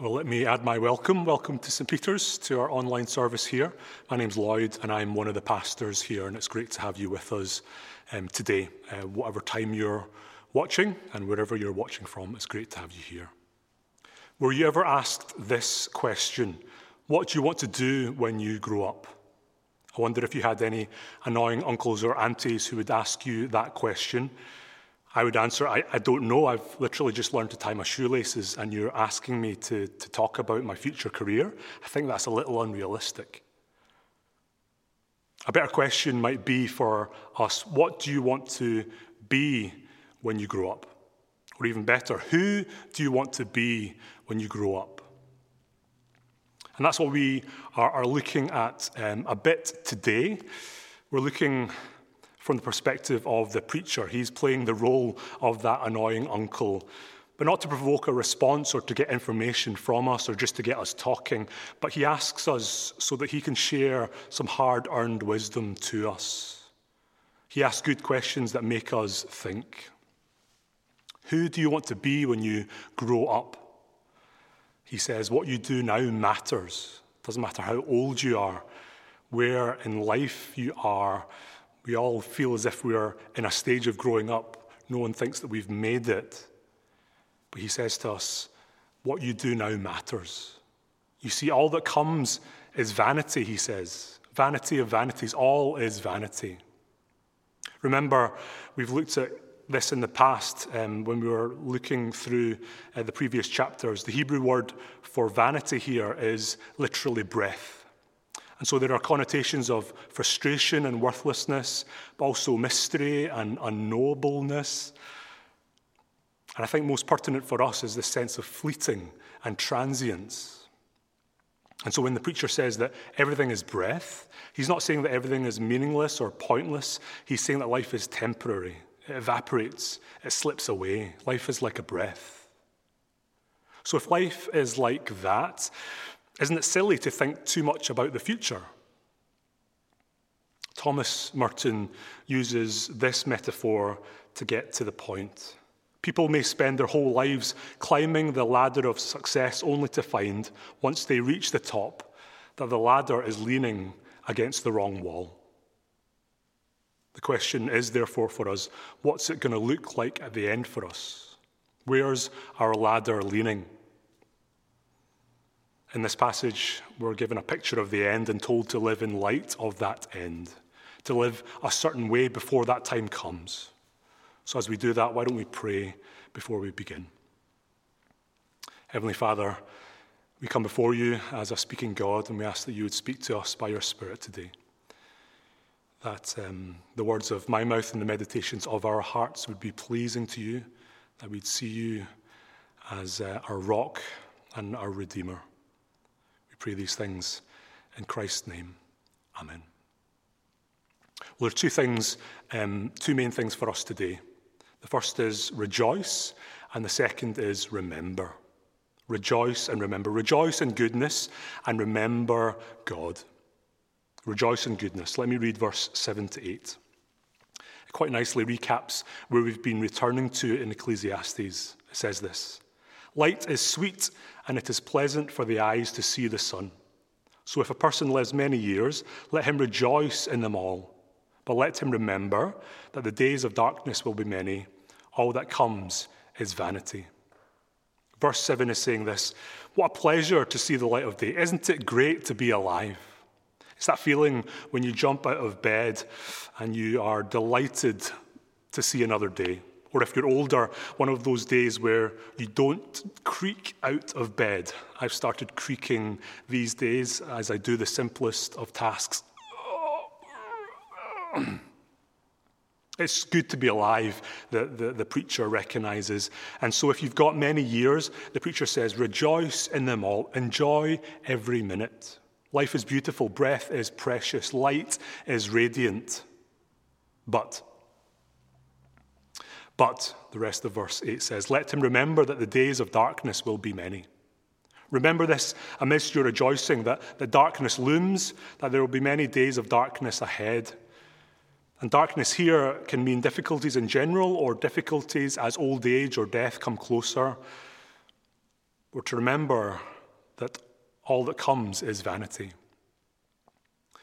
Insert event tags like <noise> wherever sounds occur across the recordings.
Well, let me add my welcome. Welcome to St. Peter's, to our online service here. My name's Lloyd, and I'm one of the pastors here, and it's great to have you with us um, today. Uh, whatever time you're watching and wherever you're watching from, it's great to have you here. Were you ever asked this question What do you want to do when you grow up? I wonder if you had any annoying uncles or aunties who would ask you that question. I would answer, I, I, don't know. I've literally just learned to tie my shoelaces, and you're asking me to, to talk about my future career. I think that's a little unrealistic. A better question might be for us what do you want to be when you grow up? Or even better, who do you want to be when you grow up? And that's what we are, are looking at um, a bit today. We're looking from the perspective of the preacher. He's playing the role of that annoying uncle, but not to provoke a response or to get information from us or just to get us talking, but he asks us so that he can share some hard earned wisdom to us. He asks good questions that make us think. Who do you want to be when you grow up? He says, What you do now matters. Doesn't matter how old you are, where in life you are, we all feel as if we're in a stage of growing up. No one thinks that we've made it. But he says to us, What you do now matters. You see, all that comes is vanity, he says. Vanity of vanities, all is vanity. Remember, we've looked at this in the past um, when we were looking through uh, the previous chapters. The Hebrew word for vanity here is literally breath. And so there are connotations of frustration and worthlessness, but also mystery and unknowableness. And I think most pertinent for us is this sense of fleeting and transience. And so when the preacher says that everything is breath, he's not saying that everything is meaningless or pointless. He's saying that life is temporary, it evaporates, it slips away. Life is like a breath. So if life is like that, isn't it silly to think too much about the future? Thomas Merton uses this metaphor to get to the point. People may spend their whole lives climbing the ladder of success only to find, once they reach the top, that the ladder is leaning against the wrong wall. The question is, therefore, for us what's it going to look like at the end for us? Where's our ladder leaning? In this passage, we're given a picture of the end and told to live in light of that end, to live a certain way before that time comes. So, as we do that, why don't we pray before we begin? Heavenly Father, we come before you as a speaking God, and we ask that you would speak to us by your Spirit today. That um, the words of my mouth and the meditations of our hearts would be pleasing to you, that we'd see you as uh, our rock and our Redeemer pray these things in Christ's name. Amen. Well, there are two things, um, two main things for us today. The first is rejoice, and the second is remember. Rejoice and remember. Rejoice in goodness and remember God. Rejoice in goodness. Let me read verse 7 to 8. It quite nicely recaps where we've been returning to in Ecclesiastes. It says this Light is sweet, and it is pleasant for the eyes to see the sun. So if a person lives many years, let him rejoice in them all. But let him remember that the days of darkness will be many. All that comes is vanity. Verse 7 is saying this What a pleasure to see the light of day. Isn't it great to be alive? It's that feeling when you jump out of bed and you are delighted to see another day. Or if you're older, one of those days where you don't creak out of bed. I've started creaking these days as I do the simplest of tasks. <clears throat> It's good to be alive, the, the, the, preacher recognizes. And so, if you've got many years, the preacher says, rejoice in them all, enjoy every minute. Life is beautiful, breath is precious, light is radiant. But but, the rest of verse 8 says, Let him remember that the days of darkness will be many. Remember this amidst your rejoicing, that the darkness looms, that there will be many days of darkness ahead. And darkness here can mean difficulties in general or difficulties as old age or death come closer. We're to remember that all that comes is vanity.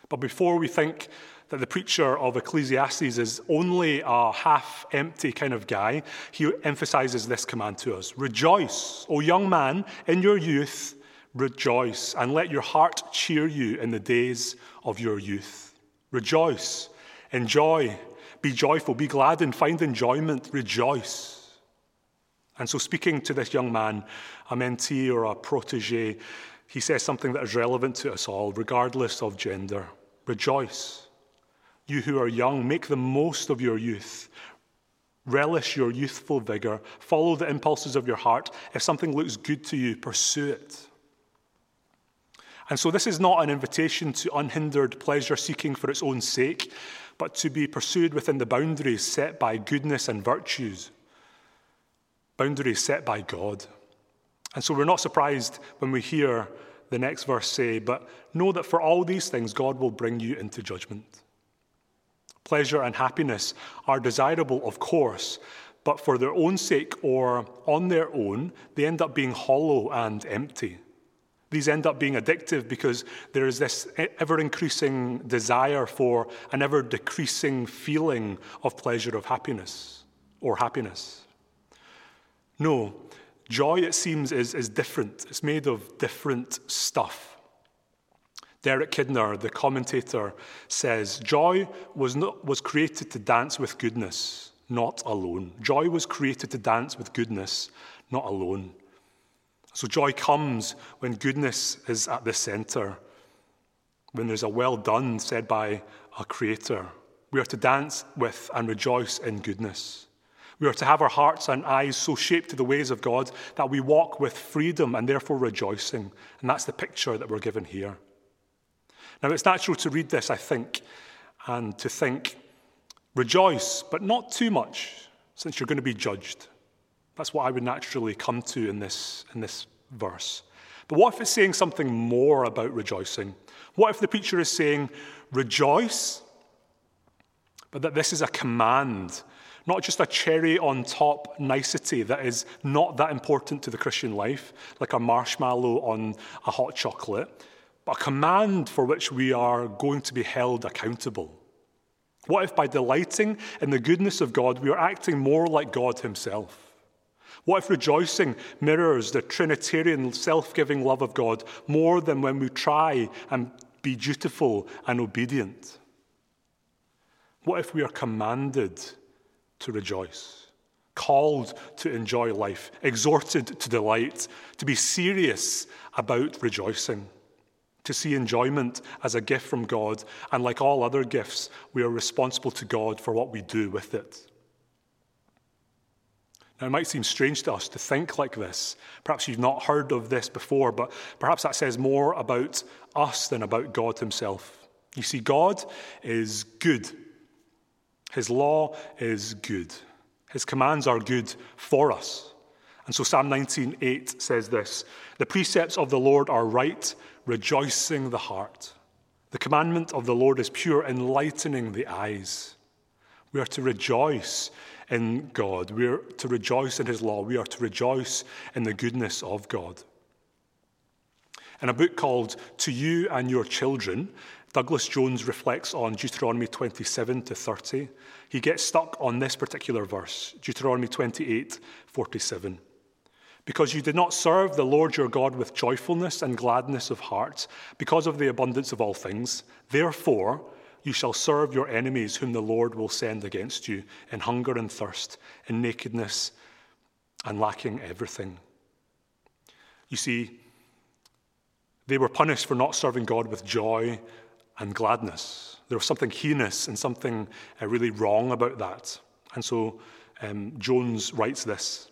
But before we think that the preacher of Ecclesiastes is only a half empty kind of guy, he emphasizes this command to us Rejoice, O young man, in your youth, rejoice, and let your heart cheer you in the days of your youth. Rejoice, enjoy, be joyful, be glad, and find enjoyment, rejoice. And so, speaking to this young man, a mentee or a protege, he says something that is relevant to us all, regardless of gender. Rejoice. You who are young, make the most of your youth. Relish your youthful vigor. Follow the impulses of your heart. If something looks good to you, pursue it. And so, this is not an invitation to unhindered pleasure seeking for its own sake, but to be pursued within the boundaries set by goodness and virtues, boundaries set by God. And so, we're not surprised when we hear the next verse say, But know that for all these things, God will bring you into judgment. Pleasure and happiness are desirable, of course, but for their own sake or on their own, they end up being hollow and empty. These end up being addictive because there is this ever increasing desire for an ever decreasing feeling of pleasure, of happiness, or happiness. No, joy, it seems, is, is different. It's made of different stuff. Derek Kidner, the commentator, says Joy was, not, was created to dance with goodness, not alone. Joy was created to dance with goodness, not alone. So joy comes when goodness is at the center, when there's a well done said by a creator. We are to dance with and rejoice in goodness. We are to have our hearts and eyes so shaped to the ways of God that we walk with freedom and therefore rejoicing. And that's the picture that we're given here. Now, it's natural to read this, I think, and to think, rejoice, but not too much, since you're going to be judged. That's what I would naturally come to in this, in this verse. But what if it's saying something more about rejoicing? What if the preacher is saying, rejoice, but that this is a command, not just a cherry on top nicety that is not that important to the Christian life, like a marshmallow on a hot chocolate, but a command for which we are going to be held accountable. What if by delighting in the goodness of God, we are acting more like God Himself? What if rejoicing mirrors the Trinitarian self giving love of God more than when we try and be dutiful and obedient? What if we are commanded to rejoice, called to enjoy life, exhorted to delight, to be serious about rejoicing? To see enjoyment as a gift from God, and like all other gifts, we are responsible to God for what we do with it. Now, it might seem strange to us to think like this. Perhaps you've not heard of this before, but perhaps that says more about us than about God Himself. You see, God is good, His law is good, His commands are good for us. And so Psalm 19:8 says this: "The precepts of the Lord are right, rejoicing the heart. The commandment of the Lord is pure, enlightening the eyes." We are to rejoice in God. We are to rejoice in his law. We are to rejoice in the goodness of God. In a book called To You and Your Children, Douglas Jones reflects on Deuteronomy 27 to 30. He gets stuck on this particular verse, Deuteronomy 28 47 because you did not serve the Lord your God with joyfulness and gladness of heart, because of the abundance of all things. Therefore, you shall serve your enemies, whom the Lord will send against you, in hunger and thirst, in nakedness and lacking everything. You see, they were punished for not serving God with joy and gladness. There was something heinous and something uh, really wrong about that. And so um, Jones writes this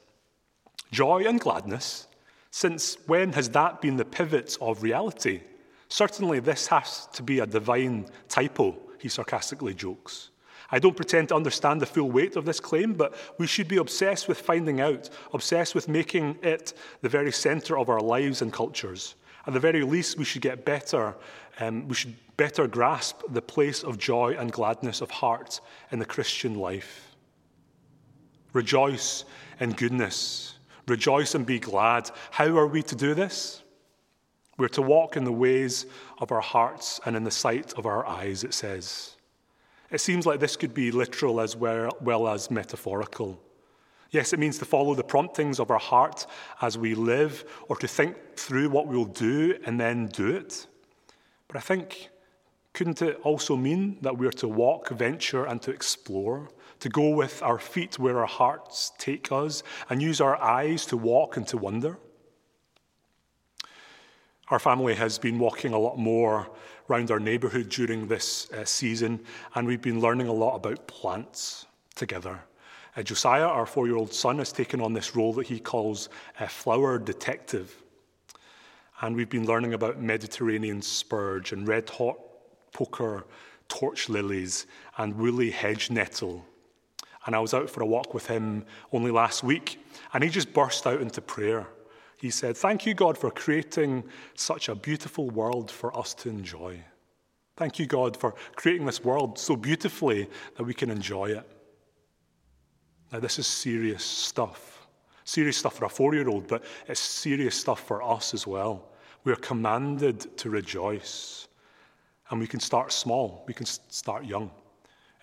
joy and gladness. Since when has that been the pivot of reality? Certainly, this has to be a divine typo, he sarcastically jokes. I don't pretend to understand the full weight of this claim, but we should be obsessed with finding out, obsessed with making it the very center of our lives and cultures. At the very least, we should get better, um, we should better grasp the place of joy and gladness of heart in the Christian life. Rejoice in goodness Rejoice and be glad. How are we to do this? We're to walk in the ways of our hearts and in the sight of our eyes, it says. It seems like this could be literal as well, as metaphorical. Yes, it means to follow the promptings of our heart as we live, or to think through what we'll do and then do it. But I think, couldn't it also mean that we're to walk, venture, and to explore, to go with our feet where our hearts take us, and use our eyes to walk and to wonder? Our family has been walking a lot more around our neighbourhood during this uh, season, and we've been learning a lot about plants together. Uh, Josiah, our four year old son, has taken on this role that he calls a flower detective. And we've been learning about Mediterranean spurge and red hot poker torch lilies and woolly hedge nettle. And I was out for a walk with him only last week, and he just burst out into prayer. He said, Thank you, God, for creating such a beautiful world for us to enjoy. Thank you, God, for creating this world so beautifully that we can enjoy it. Now, this is serious stuff. Serious stuff for a four year old, but it's serious stuff for us as well. We are commanded to rejoice. And we can start small, we can start young.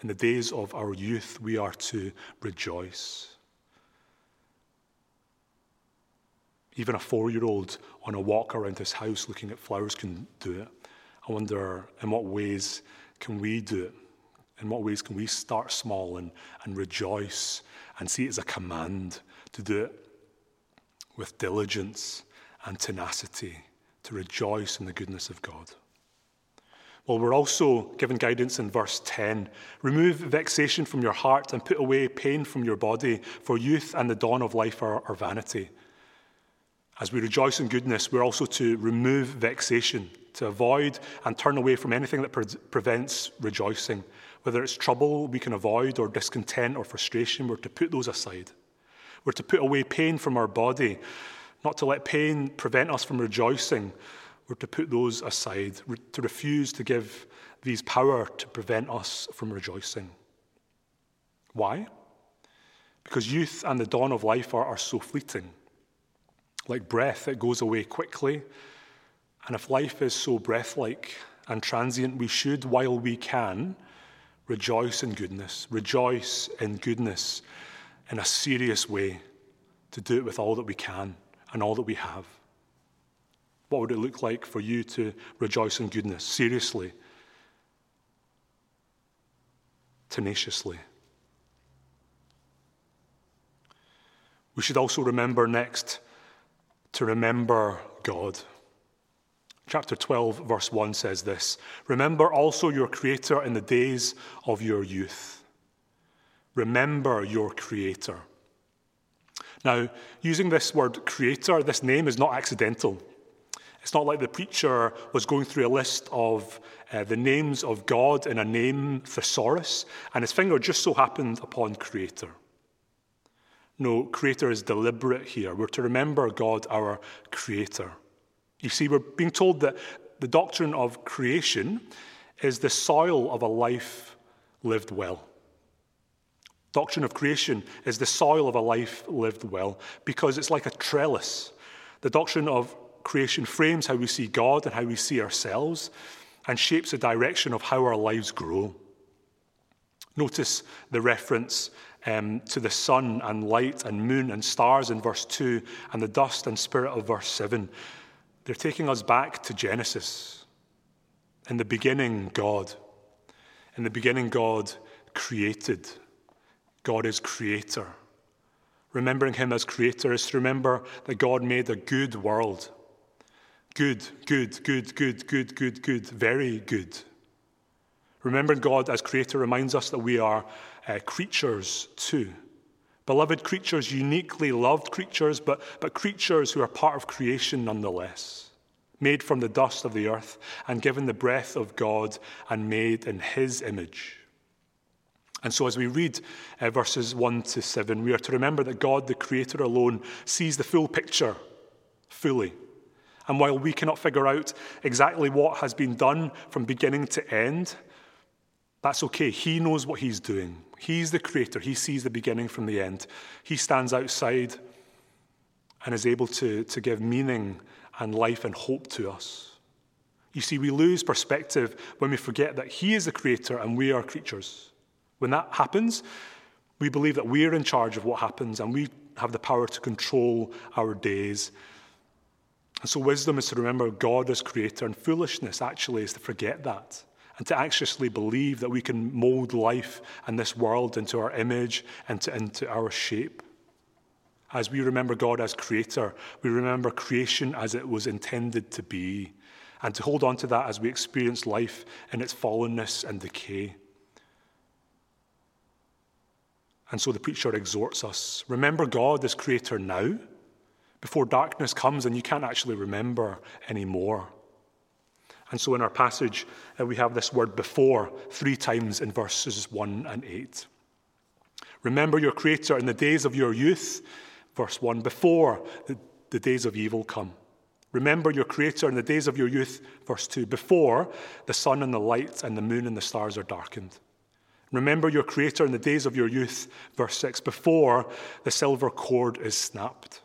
In the days of our youth, we are to rejoice. Even a four year old on a walk around his house looking at flowers can do it. I wonder in what ways can we do it? In what ways can we start small and, and rejoice and see it as a command to do it with diligence and tenacity, to rejoice in the goodness of God? Well, we're also given guidance in verse 10 remove vexation from your heart and put away pain from your body, for youth and the dawn of life are, are vanity. As we rejoice in goodness, we're also to remove vexation, to avoid and turn away from anything that pre- prevents rejoicing. Whether it's trouble we can avoid, or discontent or frustration, we're to put those aside. We're to put away pain from our body, not to let pain prevent us from rejoicing. We're to put those aside, to refuse to give these power to prevent us from rejoicing. Why? Because youth and the dawn of life are, are so fleeting. Like breath, it goes away quickly. And if life is so breath like and transient, we should, while we can, Rejoice in goodness. Rejoice in goodness in a serious way to do it with all that we can and all that we have. What would it look like for you to rejoice in goodness seriously, tenaciously? We should also remember next to remember God. Chapter 12, verse 1 says this Remember also your Creator in the days of your youth. Remember your Creator. Now, using this word creator, this name is not accidental. It's not like the preacher was going through a list of uh, the names of God in a name thesaurus, and his finger just so happened upon creator. No, creator is deliberate here. We're to remember God, our creator. You see, we're being told that the doctrine of creation is the soil of a life lived well. Doctrine of creation is the soil of a life lived well because it's like a trellis. The doctrine of creation frames how we see God and how we see ourselves and shapes the direction of how our lives grow. Notice the reference um, to the sun and light and moon and stars in verse 2 and the dust and spirit of verse 7. They're taking us back to Genesis. In the beginning, God. In the beginning, God created. God is creator. Remembering Him as creator is to remember that God made a good world. Good, good, good, good, good, good, good, very good. Remembering God as creator reminds us that we are uh, creatures too. Beloved creatures, uniquely loved creatures, but, but creatures who are part of creation nonetheless, made from the dust of the earth and given the breath of God and made in his image. And so, as we read uh, verses 1 to 7, we are to remember that God, the Creator alone, sees the full picture fully. And while we cannot figure out exactly what has been done from beginning to end, that's okay. He knows what he's doing. He's the creator. He sees the beginning from the end. He stands outside and is able to, to give meaning and life and hope to us. You see, we lose perspective when we forget that He is the creator and we are creatures. When that happens, we believe that we're in charge of what happens and we have the power to control our days. And so, wisdom is to remember God as creator, and foolishness actually is to forget that and to anxiously believe that we can mold life and this world into our image and to, into our shape. As we remember God as creator, we remember creation as it was intended to be, and to hold on to that as we experience life in its fallenness and decay. And so the preacher exhorts us remember God as creator now, before darkness comes and you can't actually remember anymore. And so in our passage, uh, we have this word before three times in verses 1 and 8. Remember your Creator in the days of your youth, verse 1, before the, the days of evil come. Remember your Creator in the days of your youth, verse 2, before the sun and the light and the moon and the stars are darkened. Remember your Creator in the days of your youth, verse 6, before the silver cord is snapped.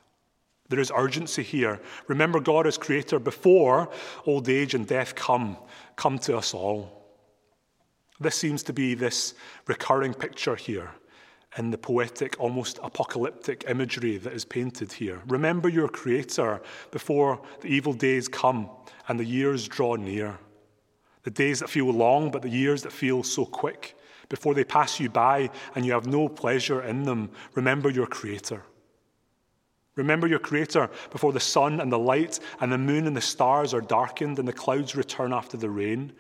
There is urgency here. Remember God as Creator before old age and death come, come to us all. This seems to be this recurring picture here in the poetic, almost apocalyptic imagery that is painted here. Remember your Creator before the evil days come and the years draw near. The days that feel long, but the years that feel so quick. Before they pass you by and you have no pleasure in them, remember your Creator. Remember your Creator before the sun and the light and the moon and the stars are darkened and the clouds return after the rain,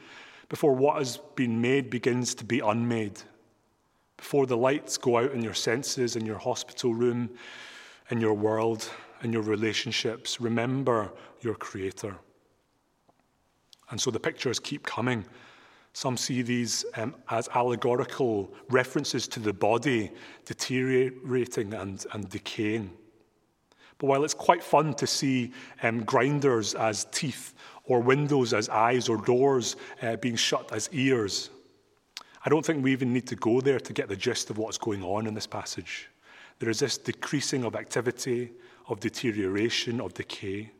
before what has been made begins to be unmade, before the lights go out in your senses, in your hospital room, in your world, in your relationships. Remember your Creator. And so the pictures keep coming. Some see these um, as allegorical references to the body deteriorating and, and decaying. But while it's quite fun to see um, grinders as teeth, or windows as eyes, or doors uh, being shut as ears, I don't think we even need to go there to get the gist of what's going on in this passage. There is this decreasing of activity, of deterioration, of decay.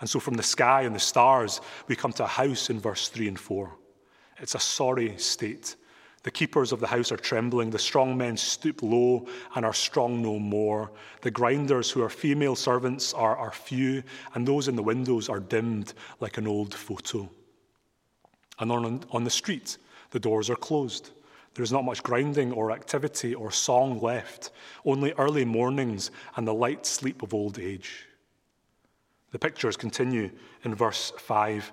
And so from the sky and the stars, we come to a house in verse 3 and 4. It's a sorry state the keepers of the house are trembling. The strong men stoop low and are strong no more. The grinders, who are female servants, are, are few, and those in the windows are dimmed like an old photo. And on, on the street, the doors are closed. There is not much grinding or activity or song left, only early mornings and the light sleep of old age. The pictures continue in verse 5.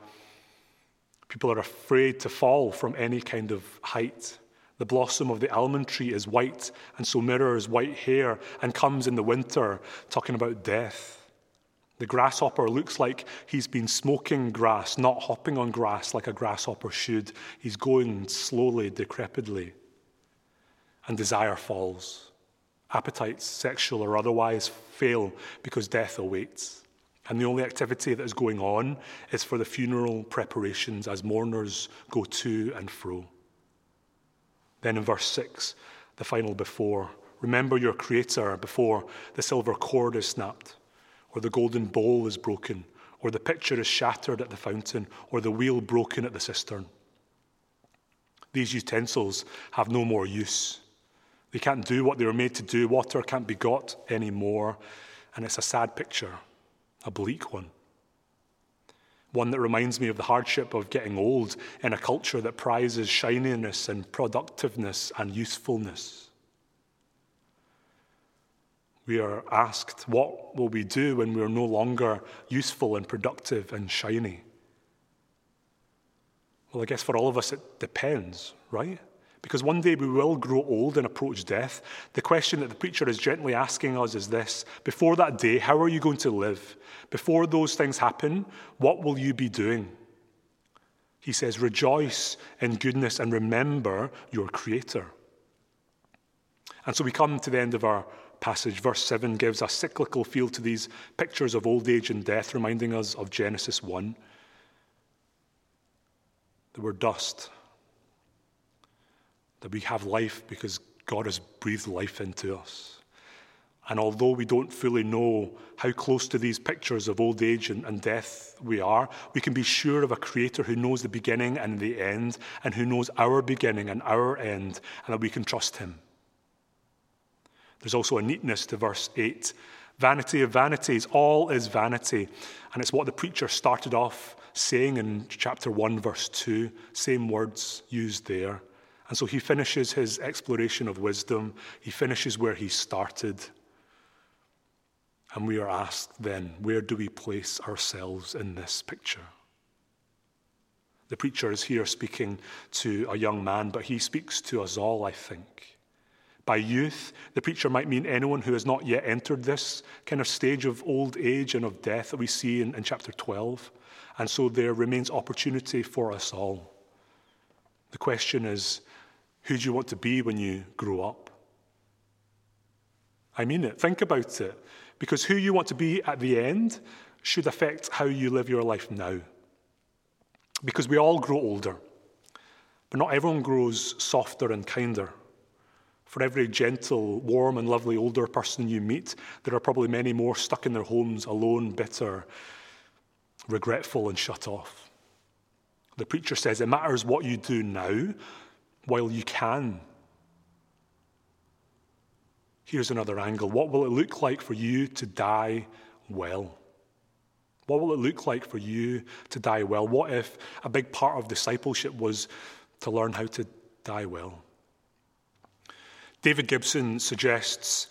People are afraid to fall from any kind of height. The blossom of the almond tree is white, and so mirrors white hair and comes in the winter, talking about death. The grasshopper looks like he's been smoking grass, not hopping on grass like a grasshopper should. He's going slowly, decrepitly. And desire falls. Appetites, sexual or otherwise, fail because death awaits. And the only activity that is going on is for the funeral preparations as mourners go to and fro. Then in verse 6, the final before, remember your Creator before the silver cord is snapped, or the golden bowl is broken, or the pitcher is shattered at the fountain, or the wheel broken at the cistern. These utensils have no more use. They can't do what they were made to do. Water can't be got anymore. And it's a sad picture, a bleak one one that reminds me of the hardship of getting old in a culture that prizes shininess and productiveness and usefulness. We are asked, what will we do when we are no longer useful and productive and shiny? Well, I guess for all of us it depends, right? Because one day we will grow old and approach death. The question that the preacher is gently asking us is this Before that day, how are you going to live? Before those things happen, what will you be doing? He says, Rejoice in goodness and remember your Creator. And so we come to the end of our passage. Verse 7 gives a cyclical feel to these pictures of old age and death, reminding us of Genesis 1. That we're dust that we have life because God has breathed life into us. And although we don't fully know how close to these pictures of old age and, and, death we are, we can be sure of a Creator who knows the beginning and the end, and who knows our beginning and our end, and that we can trust Him. There's also a neatness to verse 8. Vanity of vanities, all is vanity. And it's what the preacher started off saying in chapter 1, verse 2, same words used there. And so he finishes his exploration of wisdom, he finishes where he started. And we are asked then, where do we place ourselves in this picture? The preacher is here speaking to a young man, but he speaks to us all, I think. By youth, the preacher might mean anyone who has not yet entered this kind of stage of old age and of death that we see in, in chapter 12. And so there remains opportunity for us all. The question is who do you want to be when you grow up? I mean it. Think about it. Because who you want to be at the end should affect how you live your life now. Because we all grow older, but not everyone grows softer and kinder. For every gentle, warm, and lovely older person you meet, there are probably many more stuck in their homes, alone, bitter, regretful, and shut off. The preacher says it matters what you do now while you can Here's another angle. What will it look like for you to die well? What will it look like for you to die well? What if a big part of discipleship was to learn how to die well? David Gibson suggests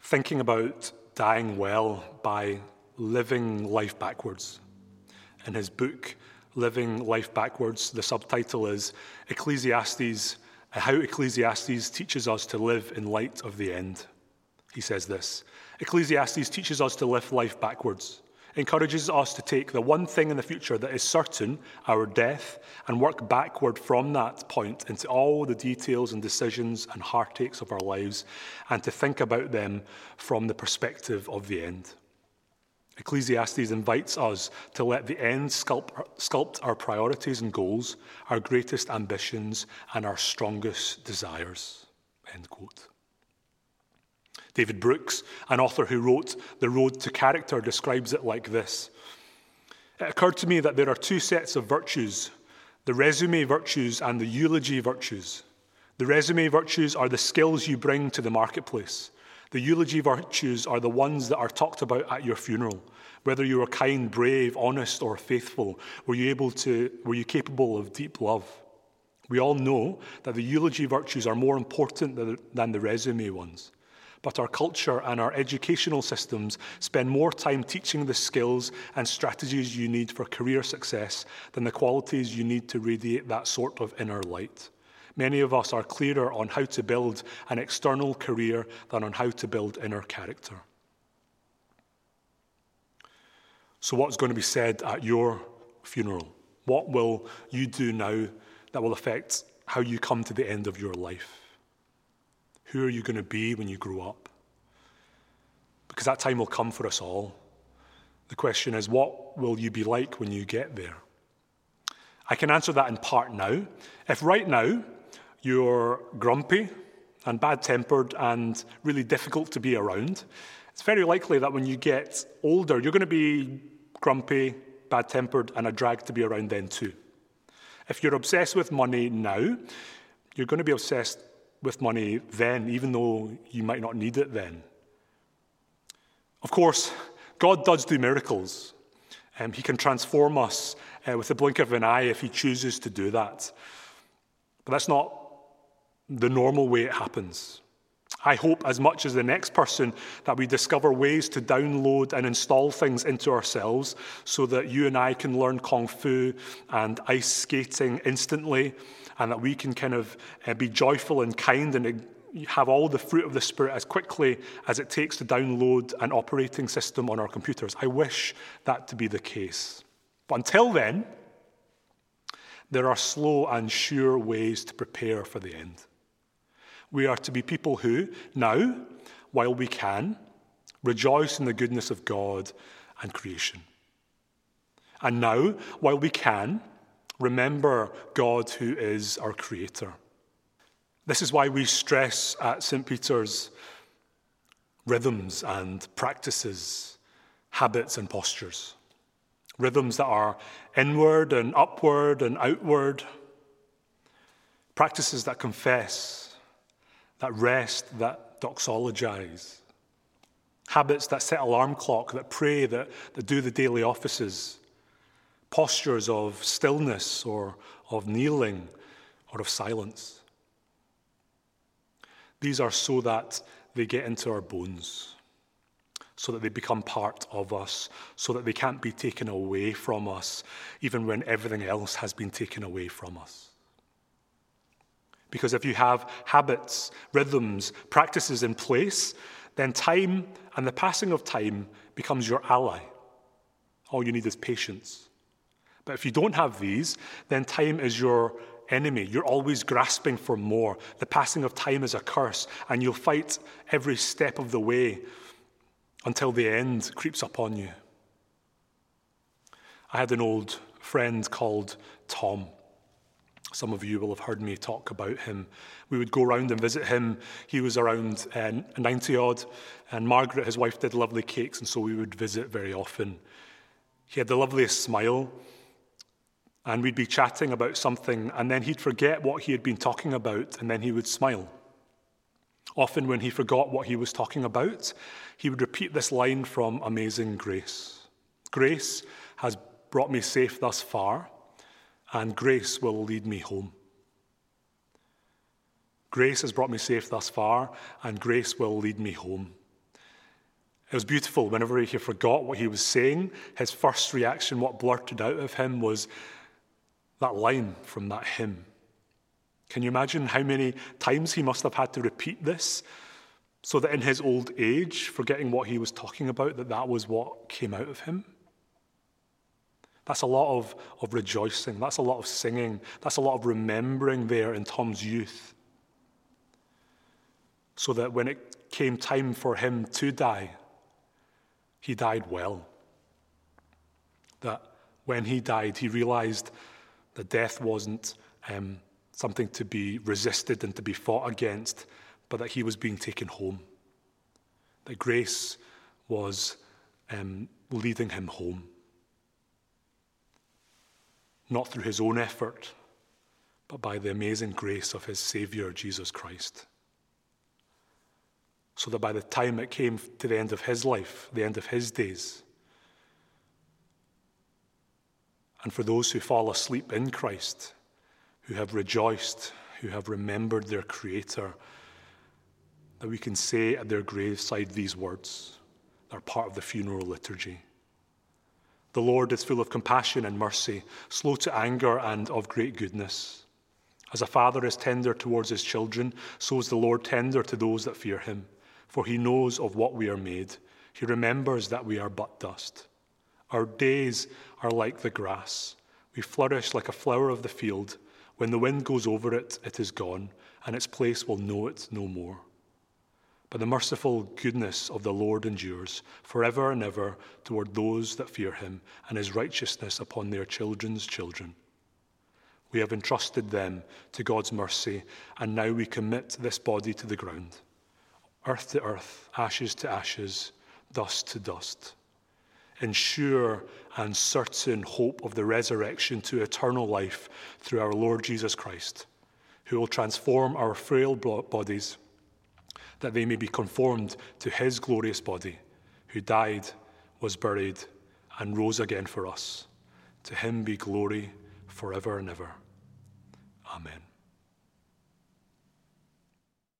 thinking about dying well by living life backwards. In his book, Living Life Backwards, the subtitle is Ecclesiastes how Ecclesiastes teaches us to live in light of the end. He says this Ecclesiastes teaches us to live life backwards, encourages us to take the one thing in the future that is certain, our death, and work backward from that point into all the details and decisions and heartaches of our lives, and to think about them from the perspective of the end. Ecclesiastes invites us to let the end sculpt, our priorities and goals, our greatest ambitions, and our strongest desires. End quote. David Brooks, an author who wrote The Road to Character, describes it like this It occurred to me that there are two sets of virtues the resume virtues and the eulogy virtues. The resume virtues are the skills you bring to the marketplace. The eulogy virtues are the ones that are talked about at your funeral. Whether you were kind, brave, honest, or faithful, were you able to, were you capable of deep love? We all know that the eulogy virtues are more important than the resume ones. But our culture and our educational systems spend more time teaching the skills and strategies you need for career success than the qualities you need to radiate that sort of inner light. Many of us are clearer on how to build an external career than on how to build inner character. So, what's going to be said at your funeral? What will you do now that will affect how you come to the end of your life? Who are you going to be when you grow up? Because that time will come for us all. The question is, what will you be like when you get there? I can answer that in part now. If right now you're grumpy and bad tempered and really difficult to be around, it's very likely that when you get older, you're going to be grumpy, bad tempered, and a drag to be around then too. If you're obsessed with money now, you're going to be obsessed with money then, even though you might not need it then. Of course, God does do miracles. Um, he can transform us uh, with the blink of an eye if He chooses to do that. But that's not the normal way it happens. I hope, as much as the next person, that we discover ways to download and install things into ourselves so that you and I can learn Kung Fu and ice skating instantly, and that we can kind of uh, be joyful and kind and have all the fruit of the Spirit as quickly as it takes to download an operating system on our computers. I wish that to be the case. But until then, there are slow and sure ways to prepare for the end. We are to be people who, now, while we can, rejoice in the goodness of God and creation. And now, while we can, remember God who is our Creator. This is why we stress at St. Peter's rhythms and practices, habits and postures. Rhythms that are inward and upward and outward. Practices that confess, that rest, that doxologize. Habits that set alarm clock, that pray, that, that do the daily offices. Postures of stillness or of kneeling or of silence. These are so that they get into our bones, so that they become part of us, so that they can't be taken away from us, even when everything else has been taken away from us. Because if you have habits, rhythms, practices in place, then time and the passing of time becomes your ally. All you need is patience. But if you don't have these, then time is your enemy. You're always grasping for more. The passing of time is a curse, and you'll fight every step of the way until the end creeps upon you. I had an old friend called Tom. Some of you will have heard me talk about him. We would go around and visit him. He was around uh, 90 odd, and Margaret, his wife, did lovely cakes, and so we would visit very often. He had the loveliest smile and we'd be chatting about something, and then he'd forget what he had been talking about, and then he would smile. Often, when he forgot what he was talking about, he would repeat this line from Amazing Grace Grace has brought me safe thus far, and grace will lead me home. Grace has brought me safe thus far, and grace will lead me home. It was beautiful. Whenever he forgot what he was saying, his first reaction, what blurted out of him, was, that line from that hymn. Can you imagine how many times he must have had to repeat this so that in his old age, forgetting what he was talking about, that that was what came out of him? That's a lot of, of rejoicing. That's a lot of singing. That's a lot of remembering there in Tom's youth. So that when it came time for him to die, he died well. That when he died, he realized that death wasn't um, something to be resisted and to be fought against, but that he was being taken home. That grace was um, leading him home. Not through his own effort, but by the amazing grace of his Savior, Jesus Christ. So that by the time it came to the end of his life, the end of his days, and for those who fall asleep in Christ, who have rejoiced, who have remembered their Creator, that we can say at their graveside these words. They're part of the funeral liturgy. The Lord is full of compassion and mercy, slow to anger and of great goodness. As a father is tender towards his children, so is the Lord tender to those that fear him. For he knows of what we are made. He remembers that we are but dust. Our days are like the grass. We flourish like a flower of the field. When the wind goes over it, it is gone, and its place will know it no more. But the merciful goodness of the Lord endures forever and ever toward those that fear him, and his righteousness upon their children's children. We have entrusted them to God's mercy, and now we commit this body to the ground earth to earth, ashes to ashes, dust to dust in sure and certain hope of the resurrection to eternal life through our Lord Jesus Christ, who will transform our frail bodies that they may be conformed to his glorious body, who died, was buried, and rose again for us. To him be glory forever and ever. Amen.